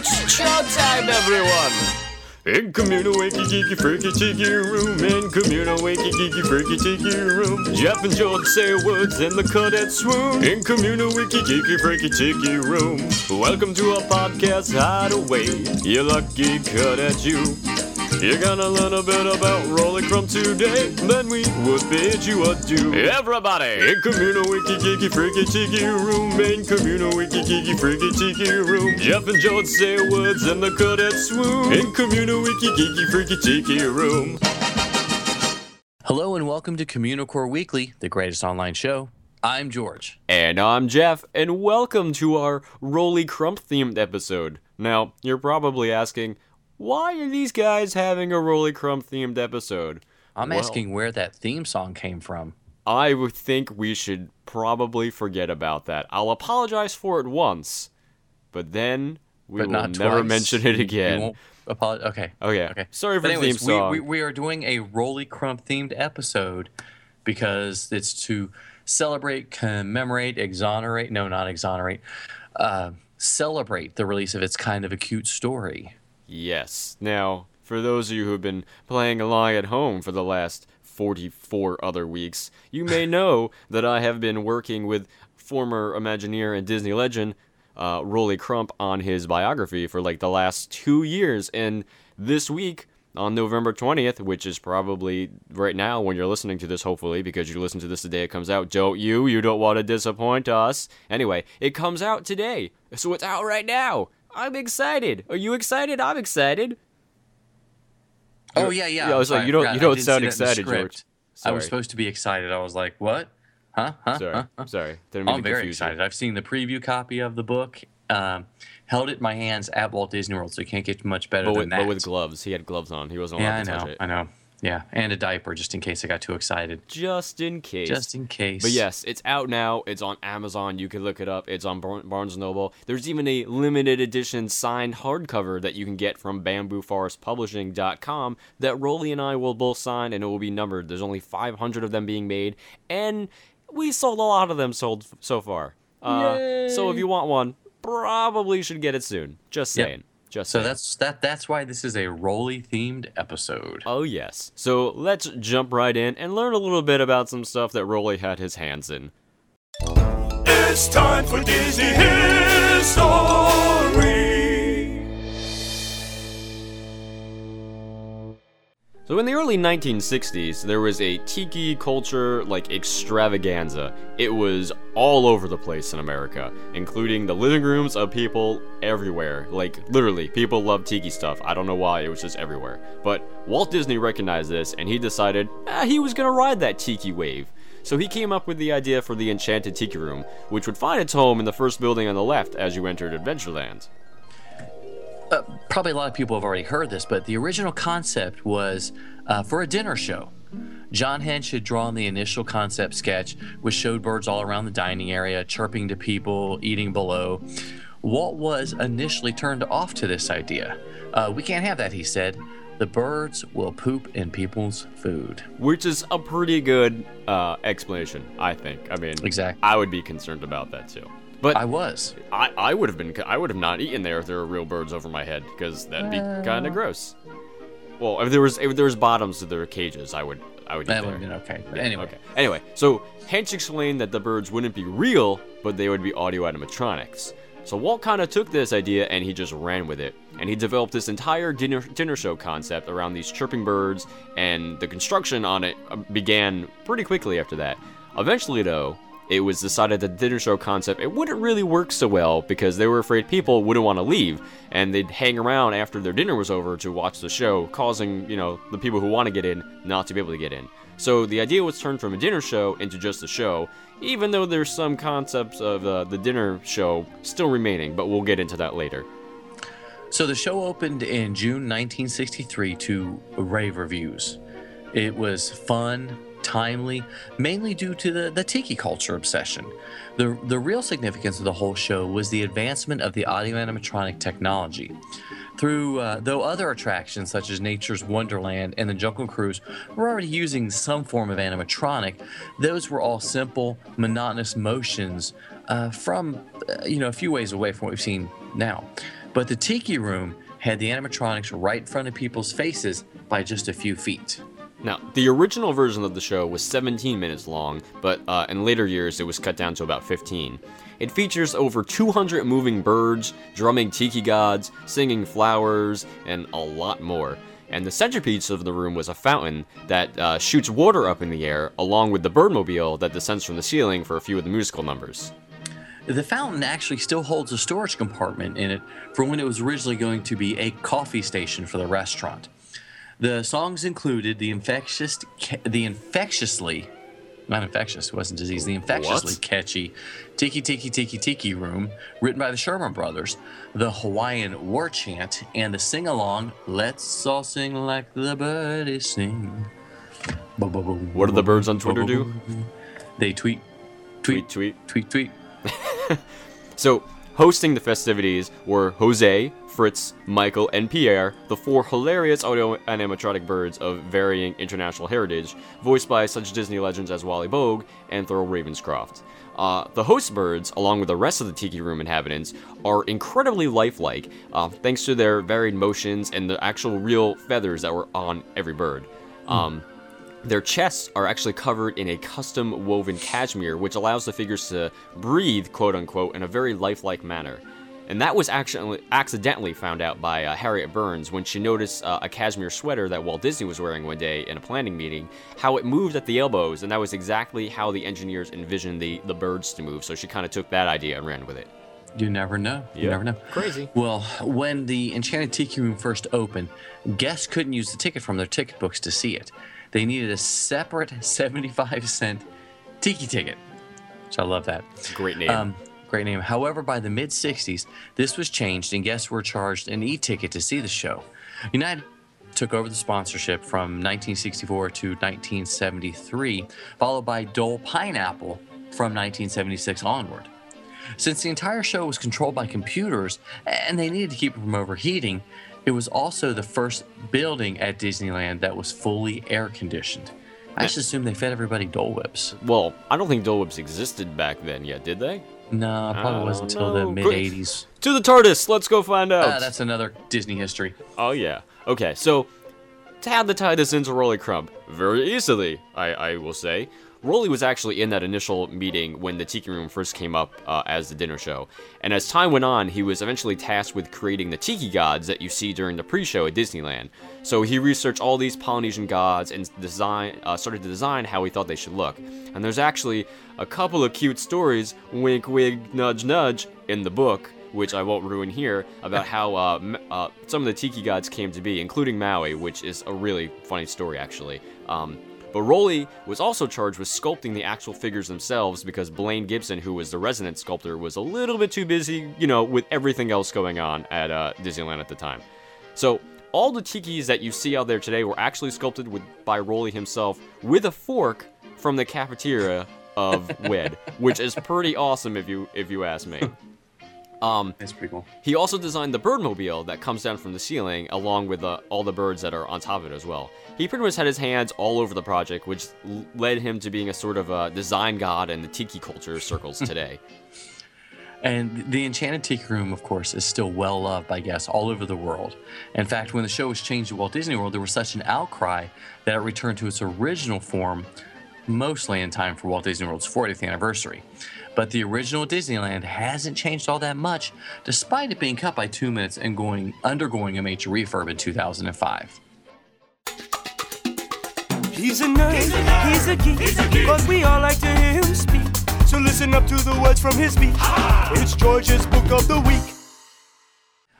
It's showtime, everyone! In communal wakey geeky freaky cheeky room, in communal wakey geeky freaky cheeky room, Jeff and George say words and the cadet swoon. In communal wiki geeky freaky cheeky room, welcome to our podcast hideaway. You lucky cut cadet, you. You're gonna learn a bit about Rolly Crump today, then we would bid you adieu. Everybody! In communal wiki geeky freaky cheeky room, in communal wiki geeky freaky cheeky room, Jeff and George say words and the cadet swoon. In communal wiki geeky freaky cheeky room. Hello and welcome to Communicore Weekly, the greatest online show. I'm George. And I'm Jeff, and welcome to our Rolly Crump themed episode. Now, you're probably asking, why are these guys having a Rolly Crump themed episode? I'm Well- asking where that theme song came from. I would think we should probably forget about that. I'll apologize for it once, but then we but will not never twice. mention it again. Apologize. Okay. Okay. Okay. Sorry for But the anyways, theme song. We, we, we are doing a Rolly Crump themed episode because it's to celebrate, commemorate, exonerate. No, not exonerate. Uh, celebrate the release of its kind of a cute story. Yes. Now, for those of you who've been playing along at home for the last 44 other weeks, you may know that I have been working with former Imagineer and Disney legend uh, Rolly Crump on his biography for like the last two years. And this week, on November 20th, which is probably right now when you're listening to this, hopefully, because you listen to this the day it comes out, don't you? You don't want to disappoint us. Anyway, it comes out today. So it's out right now. I'm excited. Are you excited? I'm excited. Oh yeah, yeah. Yeah, I was like, I you don't- you don't sound see that in the excited, George. script. I was supposed to be excited. I was like, what? Huh? Huh? Sorry, Huh? sorry. Didn't I'm very confuse you. excited. I've seen the preview copy of the book. Um, held it in my hands at Walt Disney World, so you can't get much better But than with, that. but with gloves, he had gloves on. He wasn't yeah, allowed I to touch know. it. I know. Yeah, and a diaper just in case I got too excited. Just in case. Just in case. But yes, it's out now. It's on Amazon. You can look it up. It's on Barnes & Noble. There's even a limited edition signed hardcover that you can get from BambooForestPublishing.com that Rolly and I will both sign, and it will be numbered. There's only 500 of them being made, and we sold a lot of them sold so far. Uh, so if you want one, probably should get it soon. Just Yep. Saying. Just So saying. that's that. That's why this is a Rolly themed episode. Oh, yes. So let's jump right in and learn a little bit about some stuff that Rolly had his hands in. It's time for Disney History. So in the early 1960s, there was a tiki culture like extravaganza. It was all over the place in America, including the living rooms of people everywhere. Like literally, people love tiki stuff. I don't know why, it was just everywhere. But Walt Disney recognized this and he decided ah, he was gonna ride that tiki wave. So he came up with the idea for the Enchanted Tiki Room, which would find its home in the first building on the left as you entered Adventureland. Uh, probably a lot of people have already heard this, but the original concept was uh, for a dinner show. John Hench had drawn the initial concept sketch, which showed birds all around the dining area, chirping to people, eating below. Walt was initially turned off to this idea. Uh, we can't have that, he said. The birds will poop in people's food. Which is a pretty good uh, explanation, I think. I mean, Exactly. I would be concerned about that too. But I was. I, I would have been, I would have not eaten there if there were real birds over my head because that'd be kind of gross. Well, if there was, if there was bottoms to their cages, I would, I would eat That would have been okay. But anyway, Okay. Anyway, so Hench explained that the birds wouldn't be real, but they would be audio animatronics. So Walt kind of took this idea and he just ran with it, and he developed this entire dinner dinner show concept around these chirping birds, and the construction on it uh, began pretty quickly after that. Eventually, though, it was decided that the dinner show concept it wouldn't really work so well because they were afraid people wouldn't want to leave and they'd hang around after their dinner was over to watch the show, causing you know the people who want to get in not to be able to get in. So the idea was turned from a dinner show into just a show, even though there's some concepts of uh, the dinner show still remaining, but we'll get into that later. So the show opened in June 1963 to rave reviews. It was fun, timely, mainly due to the, the tiki culture obsession. The, the real significance of the whole show was the advancement of the audio animatronic technology. Through, uh, though other attractions such as Nature's Wonderland and the Jungle Cruise were already using some form of animatronic, those were all simple, monotonous motions uh, from, uh, you know, a few ways away from what we've seen now. But the Tiki Room had the animatronics right in front of people's faces by just a few feet. Now, the original version of the show was 17 minutes long, but uh, in later years it was cut down to about 15. It features over 200 moving birds, drumming tiki gods, singing flowers, and a lot more. And the centerpiece of the room was a fountain that uh, shoots water up in the air, along with the birdmobile that descends from the ceiling for a few of the musical numbers. The fountain actually still holds a storage compartment in it from when it was originally going to be a coffee station for the restaurant. The songs included the infectious, the infectiously, not infectious, wasn't disease, the infectiously What? catchy Tiki Tiki Tiki Tiki Room, written by the Sherman Brothers, the Hawaiian War Chant, and the sing along Let's All Sing Like the Birdies Sing. What do the birds on Twitter do? They tweet, Tweet, tweet, tweet. tweet, tweet. So, hosting the festivities were Jose, Fritz, Michael, and Pierre, the four hilarious audio animatronic birds of varying international heritage, voiced by such Disney legends as Wally Boag and Thurl Ravenscroft. Uh, the host birds, along with the rest of the Tiki Room inhabitants, are incredibly lifelike, uh, thanks to their varied motions and the actual real feathers that were on every bird. Um, their chests are actually covered in a custom woven cashmere, which allows the figures to breathe, quote unquote, in a very lifelike manner. And that was actually accidentally found out by uh, Harriet Burns when she noticed uh, a cashmere sweater that Walt Disney was wearing one day in a planning meeting, how it moved at the elbows, and that was exactly how the engineers envisioned the, the birds to move. So she kind of took that idea and ran with it. You never know. You Yeah. never know. Crazy. Well, when the Enchanted Tiki Room first opened, guests couldn't use the ticket from their ticket books to see it. They needed a separate 75 cent tiki ticket. So I love that. Great name. Um, great name. However, by the mid 60s, this was changed and guests were charged an e ticket to see the show. United took over the sponsorship from 1964 to 1973, followed by Dole Pineapple from 1976 onward. Since the entire show was controlled by computers and they needed to keep it from overheating, it was also the first building at Disneyland that was fully air conditioned. I just assume they fed everybody Dole Whips. well, I don't think Dole Whips existed back then yet, did they? No, probably wasn't until the mid 80s. To the TARDIS, let's go find out. Ah, that's another Disney history. Oh yeah. Okay, so to how to tie this into Rolly Crump? Very easily, I, I will say. Rolly was actually in that initial meeting when the Tiki Room first came up uh, as the dinner show, and as time went on, he was eventually tasked with creating the Tiki gods that you see during the pre-show at Disneyland. So he researched all these Polynesian gods and design uh, started to design how he thought they should look. And there's actually a couple of cute stories, wink, wink, nudge, nudge, in the book which I won't ruin here, about how uh, M- uh, some of the tiki gods came to be, including Maui, which is a really funny story actually. Um, but Rolly was also charged with sculpting the actual figures themselves because Blaine Gibson, who was the resident sculptor, was a little bit too busy, you know, with everything else going on at uh, Disneyland at the time. So all the tikis that you see out there today were actually sculpted with, by Rolly himself with a fork from the cafeteria of WED, which is pretty awesome if you if you ask me. Um, That's pretty cool. he also designed the birdmobile that comes down from the ceiling, along with uh, all the birds that are on top of it as well. He pretty much had his hands all over the project, which l- led him to being a sort of a design god in the tiki culture circles today. And the Enchanted Tiki Room, of course, is still well loved by guests all over the world. In fact, when the show was changed to Walt Disney World, there was such an outcry that it returned to its original form, mostly in time for Walt Disney World's 40th anniversary. But the original Disneyland hasn't changed all that much, despite it being cut by two minutes and going undergoing a major refurb in 2005. He's a nerd, he's a geek, but we all like to hear him speak. So listen up to the words from his beat. It's George's Book of the Week.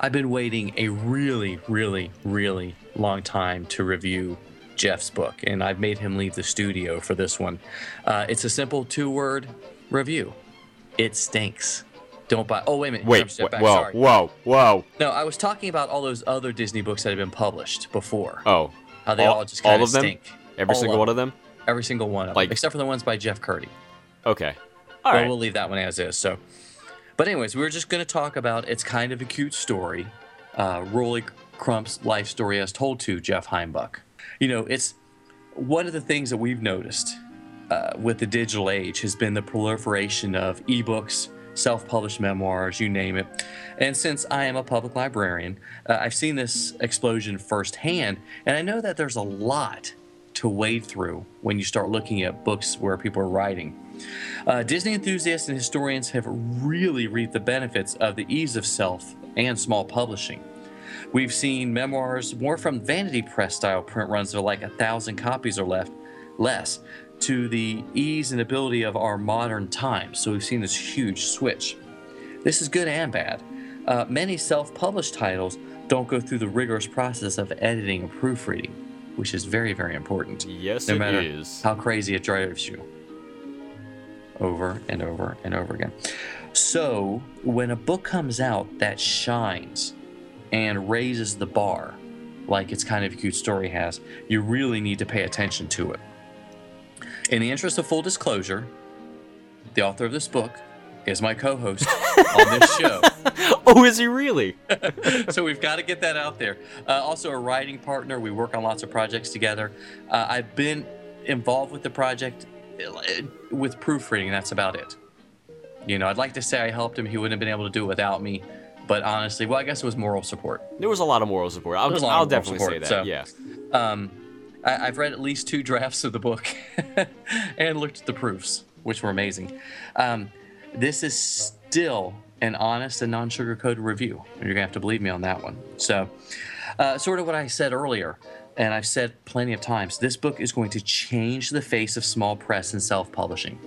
I've been waiting a really, really, really long time to review Jeff's book, and I've made him leave the studio for this one. Uh, it's a simple two word review It stinks. Don't buy. Oh, wait a minute. Wait, wh- back, whoa, sorry. whoa, whoa. No, I was talking about all those other Disney books that have been published before. Oh, How they all, just all of them? stink. Every All single of one of them? Every single one of Like- them, except for the ones by Jeff Curdy. Okay. All Well, right. we'll leave that one as is. So, but anyways, we were just going to talk about it's kind of a cute story, uh, Rolly Crump's life story as told to Jeff Heimbuck. You know, it's one of the things that we've noticed uh, with the digital age has been the proliferation of ebooks self published memoirs, you name it. And since I am a public librarian, uh, I've seen this explosion firsthand, and I know that there's a lot to wade through when you start looking at books where people are writing. Uh, Disney enthusiasts and historians have really reaped the benefits of the ease of self and small publishing. We've seen memoirs more from vanity press style print runs of like a thousand copies or left, less, to the ease and ability of our modern times. So we've seen this huge switch. This is good and bad. Uh, many self published titles don't go through the rigorous process of editing and proofreading, which is very, very important. Yes, no it matter is. how crazy it drives you. Over and over and over again. So, when a book comes out that shines and raises the bar, like its kind of a cute story has, you really need to pay attention to it. In the interest of full disclosure, the author of this book is my co host on this show. Oh, is he really? so we've got to get that out there. Uh, also, a writing partner. We work on lots of projects together. Uh, I've been involved with the project uh, with proofreading. That's about it. You know, I'd like to say I helped him. He wouldn't have been able to do it without me. But honestly, well, I guess it was moral support. There was a lot of moral support. I'll, There was a lot I'll moral definitely say that. so- Yeah. Um, I, I've read at least two drafts of the book and looked at the proofs, which were amazing. Um, this is still an honest and non sugar-coated review. You're gonna have to believe me on that one. So, uh, sort of what I said earlier, and I've said plenty of times, this book is going to change the face of small press and self-publishing.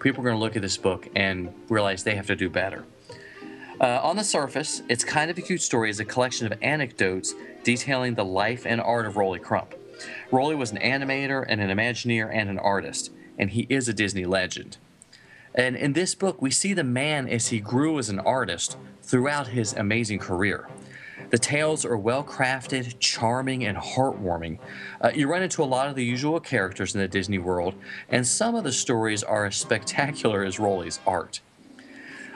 People are going to look at this book and realize they have to do better. Uh, on the surface, it's kind of a cute story as a collection of anecdotes detailing the life and art of Rolly Crump. Rolly was an animator and an Imagineer and an artist, and he is a Disney legend. And in this book, we see the man as he grew as an artist throughout his amazing career. The tales are well crafted, charming, and heartwarming. Uh, you run into a lot of the usual characters in the Disney world, and some of the stories are as spectacular as Rolly's art.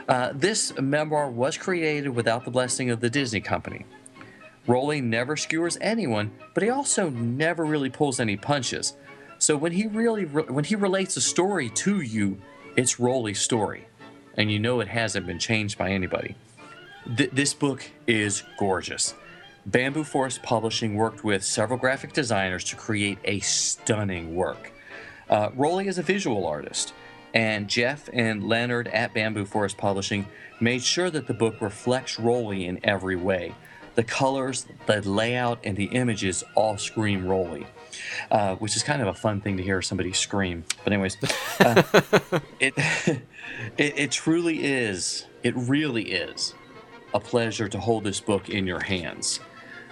Uh, this memoir was created without the blessing of the Disney company. Rolly never skewers anyone, but he also never really pulls any punches. So when he really when he relates a story to you, it's Rolly's story, and you know it hasn't been changed by anybody. Th- this book is gorgeous. Bamboo Forest Publishing worked with several graphic designers to create a stunning work. Uh, Rolly is a visual artist, and Jeff and Leonard at Bamboo Forest Publishing made sure that the book reflects Rolly in every way. The colors, the layout, and the images all scream Rolly, uh, which is kind of a fun thing to hear somebody scream. But, anyways, uh, it, it, it truly is, it really is a pleasure to hold this book in your hands.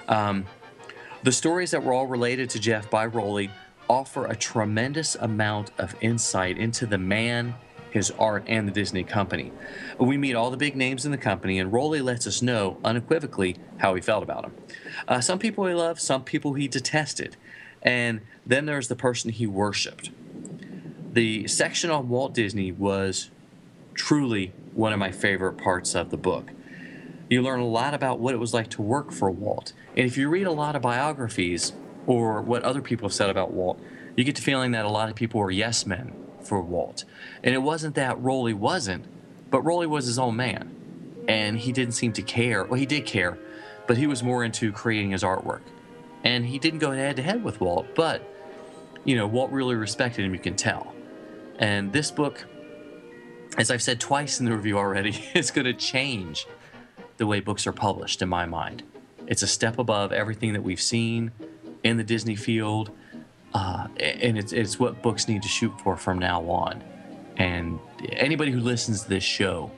Um, the stories that were all related to Jeff by Rolly offer a tremendous amount of insight into the man, his art, and the Disney company. We meet all the big names in the company, and Rolly lets us know unequivocally how he felt about them. Uh, some people he loved, some people he detested, and then there's the person he worshipped. The section on Walt Disney was truly one of my favorite parts of the book. You learn a lot about what it was like to work for Walt. And if you read a lot of biographies or what other people have said about Walt, you get the feeling that a lot of people were yes men for Walt. And it wasn't that Rolly wasn't, but Rolly was his own man. And he didn't seem to care. Well, he did care, but he was more into creating his artwork. And he didn't go head to head with Walt, but, you know, Walt really respected him, you can tell. And this book, as I've said twice in the review already, is going to change the way books are published in my mind. It's a step above everything that we've seen in the Disney field, uh, and it's, it's what books need to shoot for from now on. And anybody who listens to this show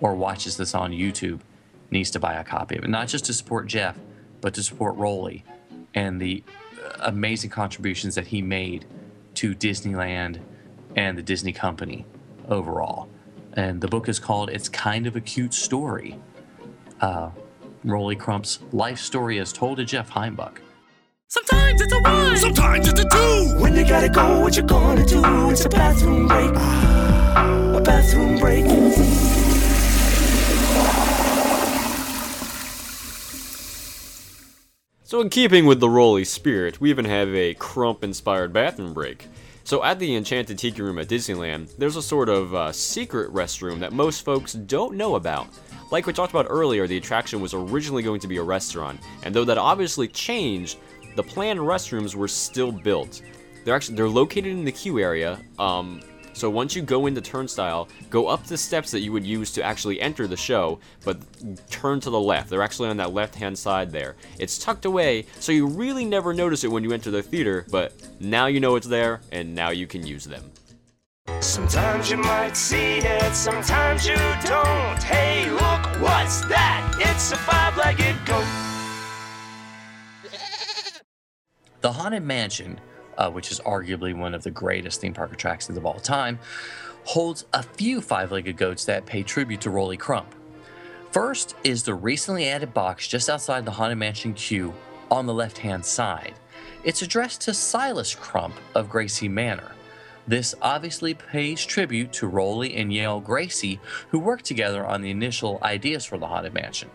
or watches this on YouTube needs to buy a copy of it, not just to support Jeff, but to support Rolly and the uh, amazing contributions that he made to Disneyland and the Disney company overall. And the book is called It's Kind of a Cute Story. Uh, Rolly Crump's life story is told to Jeff Heimbuck. Sometimes it's a one. Sometimes it's gotta go, what you gonna do? It's a bathroom break. A bathroom break. So, in keeping with the Rolly spirit, we even have a Crump inspired bathroom break. So at the Enchanted Tiki Room at Disneyland, there's a sort of uh, secret restroom that most folks don't know about. Like we talked about earlier, the attraction was originally going to be a restaurant, and though that obviously changed, the planned restrooms were still built. They're actually they're located in the queue area. Um, so once you go into Turnstile, go up the steps that you would use to actually enter the show, but turn to the left. They're actually on that left-hand side there. It's tucked away, so you really never notice it when you enter the theater, but now you know it's there, and now you can use them. Sometimes you might see it, sometimes you don't. Hey, look, what's that? It's a five legged goat. The Haunted Mansion, uh, which is arguably one of the greatest theme park attractions of all time, holds a few five legged goats that pay tribute to Rolly Crump. First is the recently added box just outside the Haunted Mansion queue on the left hand side. It's addressed to Silas Crump of Gracey Manor. This obviously pays tribute to Rolly and Yale Gracey, who worked together on the initial ideas for the Haunted Mansion.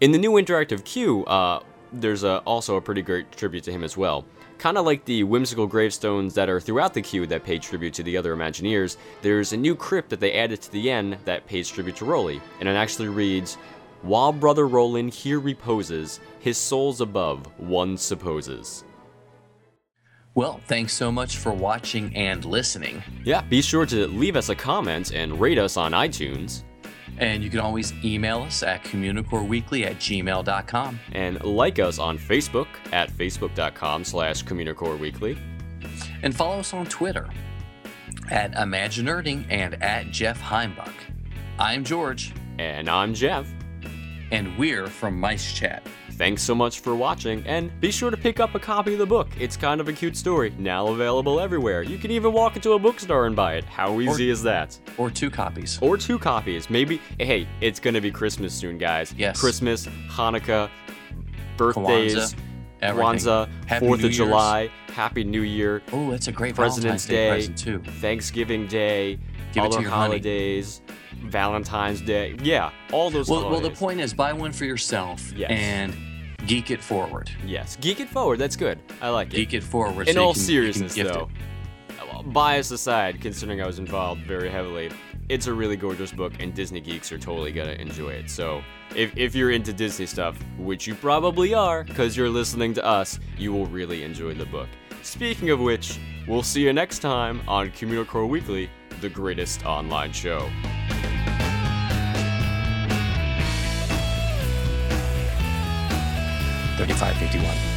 In the new interactive queue, uh, there's a, also a pretty great tribute to him as well. Kind of like the whimsical gravestones that are throughout the queue that pay tribute to the other Imagineers, there's a new crypt that they added to the end that pays tribute to Rolly, and it actually reads, While Brother Roland here reposes, his soul's above, one supposes. Well, thanks so much for watching and listening. Yeah, be sure to leave us a comment and rate us on iTunes. And you can always email us at communicoreweekly at gmail.com. And like us on Facebook at facebook.com slash communicoreweekly. And follow us on Twitter at Imaginerding and at Jeff Heimbuck. I'm George, And I'm Jeff. and we're from Mice Chat. Thanks so much for watching, and be sure to pick up a copy of the book. It's kind of a cute story, now available everywhere. You can even walk into a bookstore and buy it. How easy is that? Or two copies. Or two copies, maybe. Hey, it's gonna be Christmas soon, guys. Yes. Christmas, Hanukkah, birthdays, Kwanzaa, everything. Kwanzaa, Fourth of. July, Happy New Year, Oh, that's a great President's Valentine's Day, Day, too. Thanksgiving Day, Give to other your honey. holidays, Valentine's Day. Yeah, all those Well, well, the point is buy one for yourself Yes. and geek it forward. Yes, geek it forward. That's good. I like it. Geek it forward. In so all can- seriousness, gift it. though, bias aside, considering I was involved very heavily, it's a really gorgeous book, and Disney geeks are totally gonna enjoy it. So, if, if you're into Disney stuff, which you probably are, because you're listening to us, you will really enjoy the book. Speaking of which, we'll see you next time on Communicore Weekly, the greatest online show. Thirty-five fifty-one.